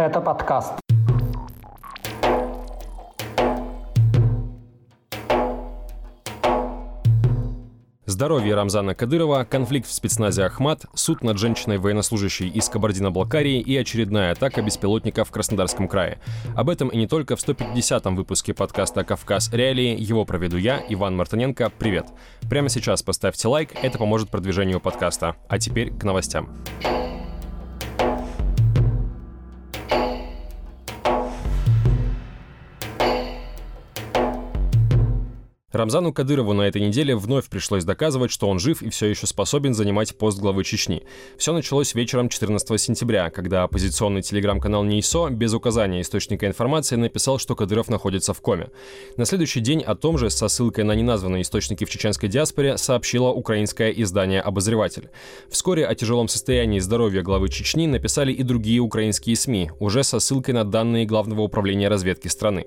Это подкаст. Здоровье Рамзана Кадырова, конфликт в спецназе «Ахмат», суд над женщиной-военнослужащей из Кабардино-Балкарии и очередная атака беспилотника в Краснодарском крае. Об этом и не только в 150-м выпуске подкаста «Кавказ. Реалии». Его проведу я, Иван Мартыненко. Привет. Прямо сейчас поставьте лайк, это поможет продвижению подкаста. А теперь к новостям. Рамзану Кадырову на этой неделе вновь пришлось доказывать, что он жив и все еще способен занимать пост главы Чечни. Все началось вечером 14 сентября, когда оппозиционный телеграм-канал НИИСО без указания источника информации написал, что Кадыров находится в коме. На следующий день о том же со ссылкой на неназванные источники в чеченской диаспоре сообщило украинское издание «Обозреватель». Вскоре о тяжелом состоянии здоровья главы Чечни написали и другие украинские СМИ, уже со ссылкой на данные Главного управления разведки страны.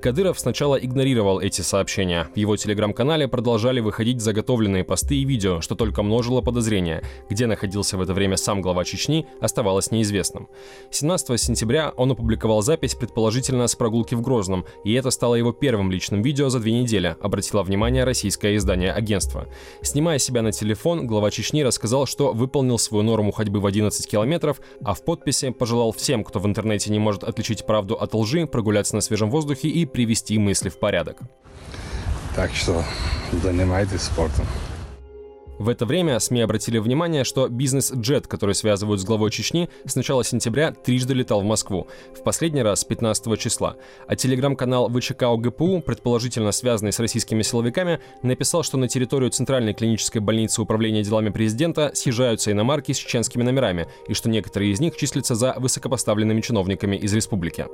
Кадыров сначала игнорировал эти сообщения. В его телеграм-канале продолжали выходить заготовленные посты и видео, что только множило подозрения. Где находился в это время сам глава Чечни, оставалось неизвестным. 17 сентября он опубликовал запись, предположительно, с прогулки в Грозном, и это стало его первым личным видео за две недели, обратило внимание российское издание агентства. Снимая себя на телефон, глава Чечни рассказал, что выполнил свою норму ходьбы в 11 километров, а в подписи пожелал всем, кто в интернете не может отличить правду от лжи, прогуляться на свежем воздухе и привести мысли в порядок. Так что занимайтесь спортом. В это время СМИ обратили внимание, что бизнес-джет, который связывают с главой Чечни, с начала сентября трижды летал в Москву. В последний раз 15 числа. А телеграм-канал ВЧК ОГПУ, предположительно связанный с российскими силовиками, написал, что на территорию Центральной клинической больницы Управления делами президента съезжаются иномарки с чеченскими номерами, и что некоторые из них числятся за высокопоставленными чиновниками из республики.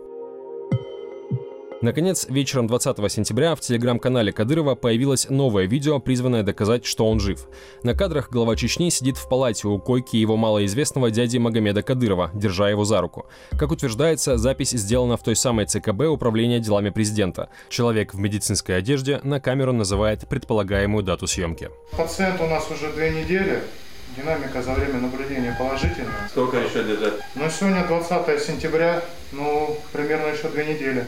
Наконец, вечером 20 сентября в телеграм-канале Кадырова появилось новое видео, призванное доказать, что он жив. На кадрах глава Чечни сидит в палате у койки его малоизвестного дяди Магомеда Кадырова, держа его за руку. Как утверждается, запись сделана в той самой ЦКБ Управления делами президента. Человек в медицинской одежде на камеру называет предполагаемую дату съемки. Пациент у нас уже две недели. Динамика за время наблюдения положительная. Сколько еще лежать? Но сегодня 20 сентября, ну, примерно еще две недели.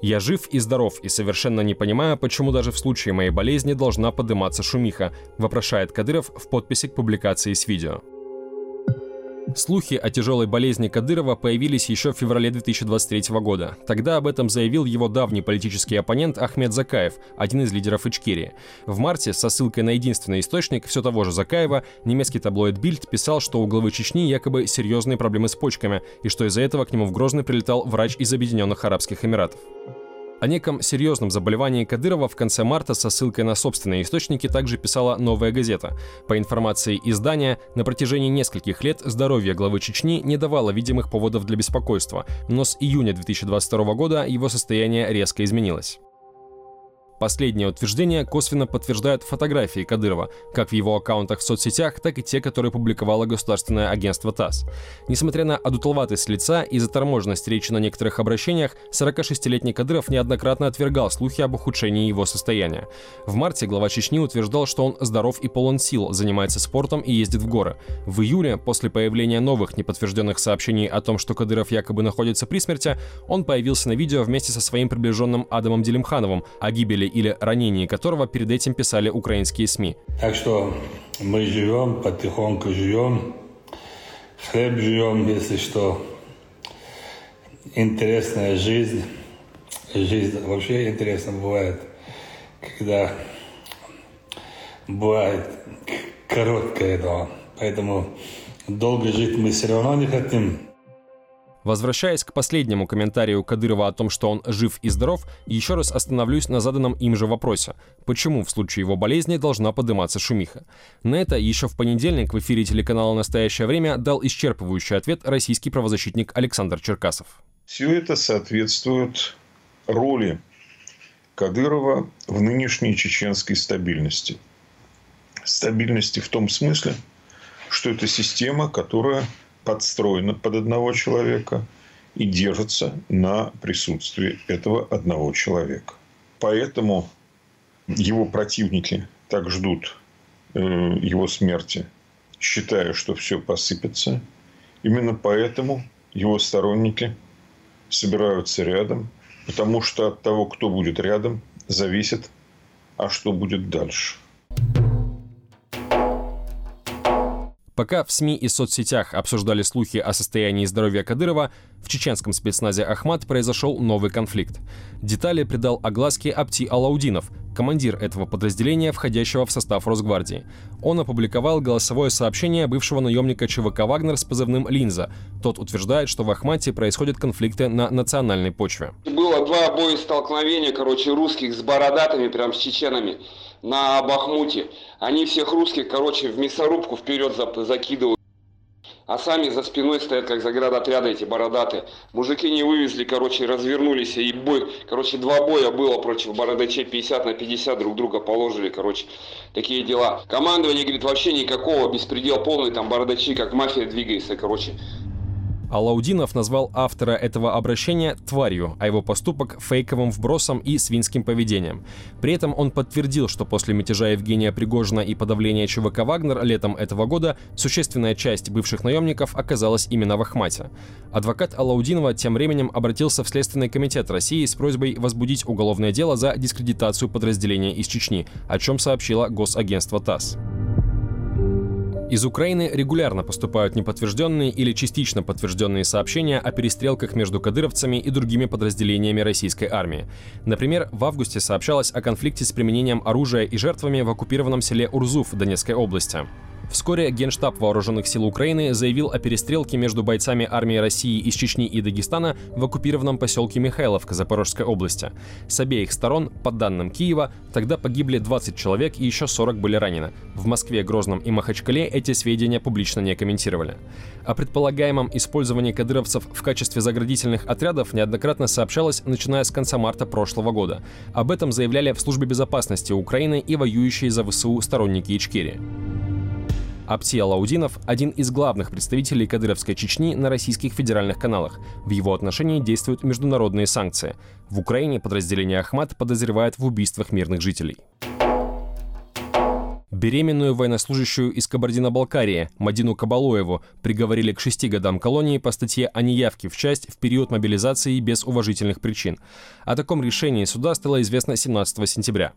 Я жив и здоров и совершенно не понимаю, почему даже в случае моей болезни должна подниматься шумиха, вопрошает Кадыров в подписи к публикации с видео. Слухи о тяжелой болезни Кадырова появились еще в феврале 2023 года. Тогда об этом заявил его давний политический оппонент Ахмед Закаев, один из лидеров Ичкерии. В марте, со ссылкой на единственный источник все того же Закаева, немецкий таблоид Бильд писал, что у главы Чечни якобы серьезные проблемы с почками, и что из-за этого к нему в Грозный прилетал врач из Объединенных Арабских Эмиратов. О неком серьезном заболевании Кадырова в конце марта со ссылкой на собственные источники также писала «Новая газета». По информации издания, на протяжении нескольких лет здоровье главы Чечни не давало видимых поводов для беспокойства, но с июня 2022 года его состояние резко изменилось. Последнее утверждение косвенно подтверждают фотографии Кадырова, как в его аккаунтах в соцсетях, так и те, которые публиковало государственное агентство ТАСС. Несмотря на одутловатость лица и заторможенность речи на некоторых обращениях, 46-летний Кадыров неоднократно отвергал слухи об ухудшении его состояния. В марте глава Чечни утверждал, что он здоров и полон сил, занимается спортом и ездит в горы. В июле, после появления новых неподтвержденных сообщений о том, что Кадыров якобы находится при смерти, он появился на видео вместе со своим приближенным Адамом Делимхановым о гибели или ранении которого перед этим писали украинские СМИ. Так что мы живем, потихоньку живем, хлеб живем, если что. Интересная жизнь. Жизнь вообще интересно бывает, когда бывает короткая, да. Поэтому долго жить мы все равно не хотим. Возвращаясь к последнему комментарию Кадырова о том, что он жив и здоров, еще раз остановлюсь на заданном им же вопросе. Почему в случае его болезни должна подниматься шумиха? На это еще в понедельник в эфире телеканала «Настоящее время» дал исчерпывающий ответ российский правозащитник Александр Черкасов. Все это соответствует роли Кадырова в нынешней чеченской стабильности. Стабильности в том смысле, что это система, которая подстроена под одного человека и держится на присутствии этого одного человека. Поэтому его противники так ждут э, его смерти, считая, что все посыпется. Именно поэтому его сторонники собираются рядом, потому что от того, кто будет рядом, зависит, а что будет дальше. Пока в СМИ и соцсетях обсуждали слухи о состоянии здоровья Кадырова, в чеченском спецназе «Ахмат» произошел новый конфликт. Детали придал огласке Апти Алаудинов, командир этого подразделения, входящего в состав Росгвардии. Он опубликовал голосовое сообщение бывшего наемника ЧВК «Вагнер» с позывным «Линза». Тот утверждает, что в Ахмате происходят конфликты на национальной почве. Было два боестолкновения, короче, русских с бородатыми, прям с чеченами на Бахмуте. Они всех русских, короче, в мясорубку вперед закидывают. А сами за спиной стоят, как заградотряды эти бородаты. Мужики не вывезли, короче, развернулись. И бой, короче, два боя было против бородачей 50 на 50 друг друга положили, короче. Такие дела. Командование, говорит, вообще никакого, беспредел полный, там бородачи, как мафия двигается, короче. Алаудинов назвал автора этого обращения тварью, а его поступок фейковым вбросом и свинским поведением. При этом он подтвердил, что после мятежа Евгения Пригожина и подавления ЧВК «Вагнер» летом этого года существенная часть бывших наемников оказалась именно в Ахмате. Адвокат Алаудинова тем временем обратился в Следственный комитет России с просьбой возбудить уголовное дело за дискредитацию подразделения из Чечни, о чем сообщило госагентство ТАСС. Из Украины регулярно поступают неподтвержденные или частично подтвержденные сообщения о перестрелках между кадыровцами и другими подразделениями российской армии. Например, в августе сообщалось о конфликте с применением оружия и жертвами в оккупированном селе Урзуф Донецкой области. Вскоре Генштаб Вооруженных сил Украины заявил о перестрелке между бойцами армии России из Чечни и Дагестана в оккупированном поселке Михайловка Запорожской области. С обеих сторон, по данным Киева, тогда погибли 20 человек и еще 40 были ранены. В Москве, Грозном и Махачкале эти сведения публично не комментировали. О предполагаемом использовании кадыровцев в качестве заградительных отрядов неоднократно сообщалось, начиная с конца марта прошлого года. Об этом заявляли в Службе безопасности Украины и воюющие за ВСУ сторонники Ичкерии. Апти Алаудинов – один из главных представителей кадыровской Чечни на российских федеральных каналах. В его отношении действуют международные санкции. В Украине подразделение Ахмат подозревает в убийствах мирных жителей. Беременную военнослужащую из Кабардино-Балкарии Мадину Кабалоеву приговорили к шести годам колонии по статье о неявке в часть в период мобилизации без уважительных причин. О таком решении суда стало известно 17 сентября.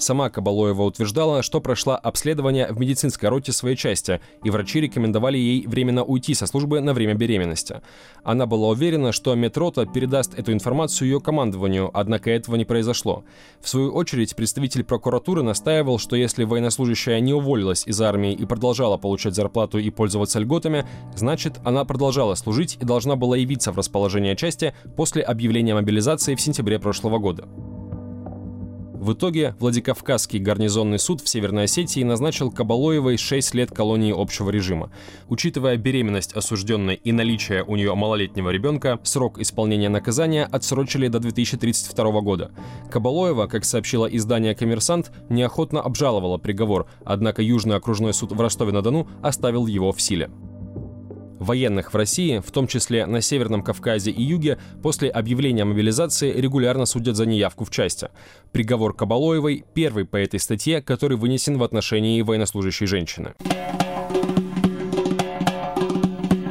Сама Кабалоева утверждала, что прошла обследование в медицинской роте своей части, и врачи рекомендовали ей временно уйти со службы на время беременности. Она была уверена, что медрота передаст эту информацию ее командованию, однако этого не произошло. В свою очередь, представитель прокуратуры настаивал, что если военнослужащая не уволилась из армии и продолжала получать зарплату и пользоваться льготами, значит, она продолжала служить и должна была явиться в расположение части после объявления мобилизации в сентябре прошлого года. В итоге Владикавказский гарнизонный суд в Северной Осетии назначил Кабалоевой 6 лет колонии общего режима. Учитывая беременность осужденной и наличие у нее малолетнего ребенка, срок исполнения наказания отсрочили до 2032 года. Кабалоева, как сообщило издание «Коммерсант», неохотно обжаловала приговор, однако Южный окружной суд в Ростове-на-Дону оставил его в силе. Военных в России, в том числе на Северном Кавказе и Юге, после объявления мобилизации регулярно судят за неявку в части. Приговор Кабалоевой – первый по этой статье, который вынесен в отношении военнослужащей женщины.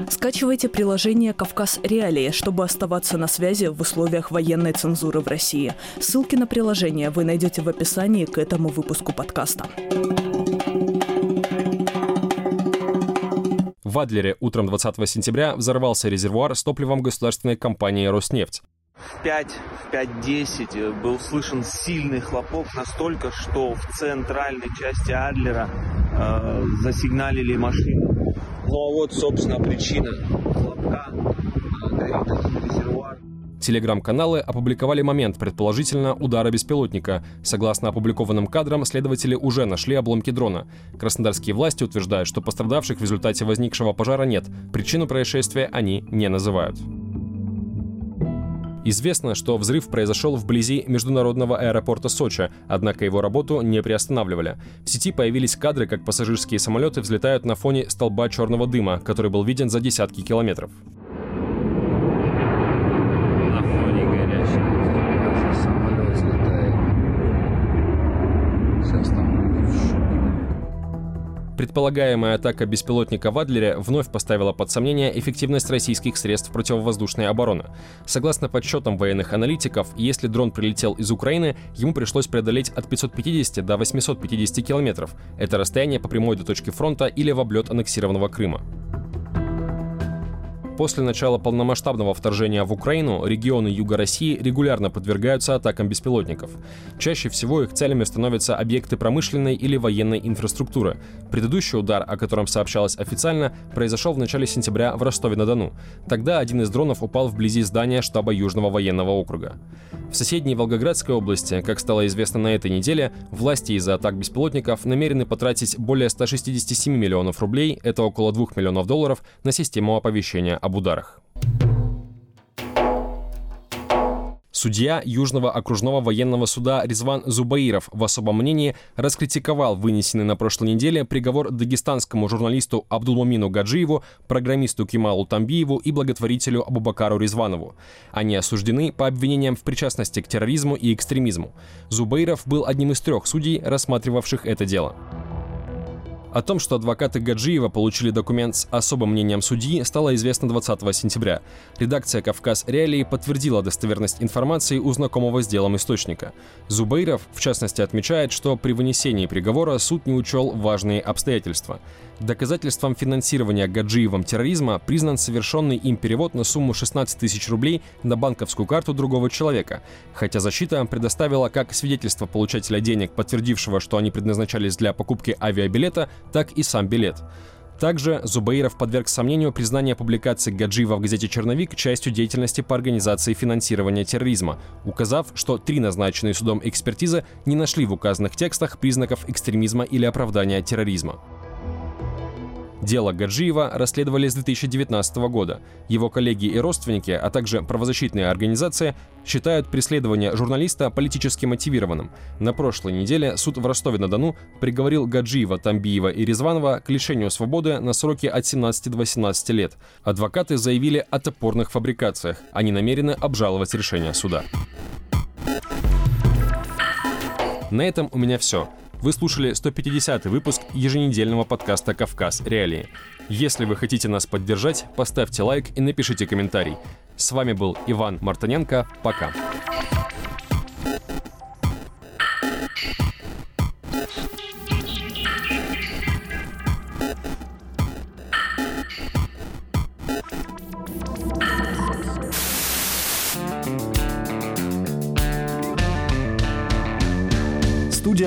Скачивайте приложение «Кавказ Реалии», чтобы оставаться на связи в условиях военной цензуры в России. Ссылки на приложение вы найдете в описании к этому выпуску подкаста. В Адлере утром 20 сентября взорвался резервуар с топливом государственной компании «Роснефть». В 5, в 5.10 был слышен сильный хлопок настолько, что в центральной части Адлера э, засигналили машины. Ну а вот, собственно, причина хлопка. Резервуар. Телеграм-каналы опубликовали момент, предположительно, удара беспилотника. Согласно опубликованным кадрам, следователи уже нашли обломки дрона. Краснодарские власти утверждают, что пострадавших в результате возникшего пожара нет. Причину происшествия они не называют. Известно, что взрыв произошел вблизи международного аэропорта Сочи, однако его работу не приостанавливали. В сети появились кадры, как пассажирские самолеты взлетают на фоне столба черного дыма, который был виден за десятки километров. Предполагаемая атака беспилотника в Адлере вновь поставила под сомнение эффективность российских средств противовоздушной обороны. Согласно подсчетам военных аналитиков, если дрон прилетел из Украины, ему пришлось преодолеть от 550 до 850 километров. Это расстояние по прямой до точки фронта или в облет аннексированного Крыма. После начала полномасштабного вторжения в Украину регионы Юга России регулярно подвергаются атакам беспилотников. Чаще всего их целями становятся объекты промышленной или военной инфраструктуры. Предыдущий удар, о котором сообщалось официально, произошел в начале сентября в Ростове-на-Дону. Тогда один из дронов упал вблизи здания штаба Южного военного округа. В соседней Волгоградской области, как стало известно на этой неделе, власти из-за атак беспилотников намерены потратить более 167 миллионов рублей, это около 2 миллионов долларов, на систему оповещения об ударах. Судья Южного окружного военного суда Резван Зубаиров в особом мнении раскритиковал вынесенный на прошлой неделе приговор дагестанскому журналисту Абдулмамину Гаджиеву, программисту Кемалу Тамбиеву и благотворителю Абубакару Резванову. Они осуждены по обвинениям в причастности к терроризму и экстремизму. Зубаиров был одним из трех судей, рассматривавших это дело. О том, что адвокаты Гаджиева получили документ с особым мнением судьи, стало известно 20 сентября. Редакция «Кавказ Реалии» подтвердила достоверность информации у знакомого с делом источника. Зубейров, в частности, отмечает, что при вынесении приговора суд не учел важные обстоятельства. Доказательством финансирования Гаджиевым терроризма признан совершенный им перевод на сумму 16 тысяч рублей на банковскую карту другого человека, хотя защита предоставила как свидетельство получателя денег, подтвердившего, что они предназначались для покупки авиабилета, так и сам билет. Также Зубаиров подверг сомнению признание публикации Гаджиева в газете «Черновик» частью деятельности по организации финансирования терроризма, указав, что три назначенные судом экспертизы не нашли в указанных текстах признаков экстремизма или оправдания терроризма. Дело Гаджиева расследовали с 2019 года. Его коллеги и родственники, а также правозащитные организации считают преследование журналиста политически мотивированным. На прошлой неделе суд в Ростове-на-Дону приговорил Гаджиева, Тамбиева и Резванова к лишению свободы на сроки от 17 до 18 лет. Адвокаты заявили о топорных фабрикациях. Они намерены обжаловать решение суда. На этом у меня все. Вы слушали 150 выпуск еженедельного подкаста «Кавказ. Реалии». Если вы хотите нас поддержать, поставьте лайк и напишите комментарий. С вами был Иван Мартыненко. Пока.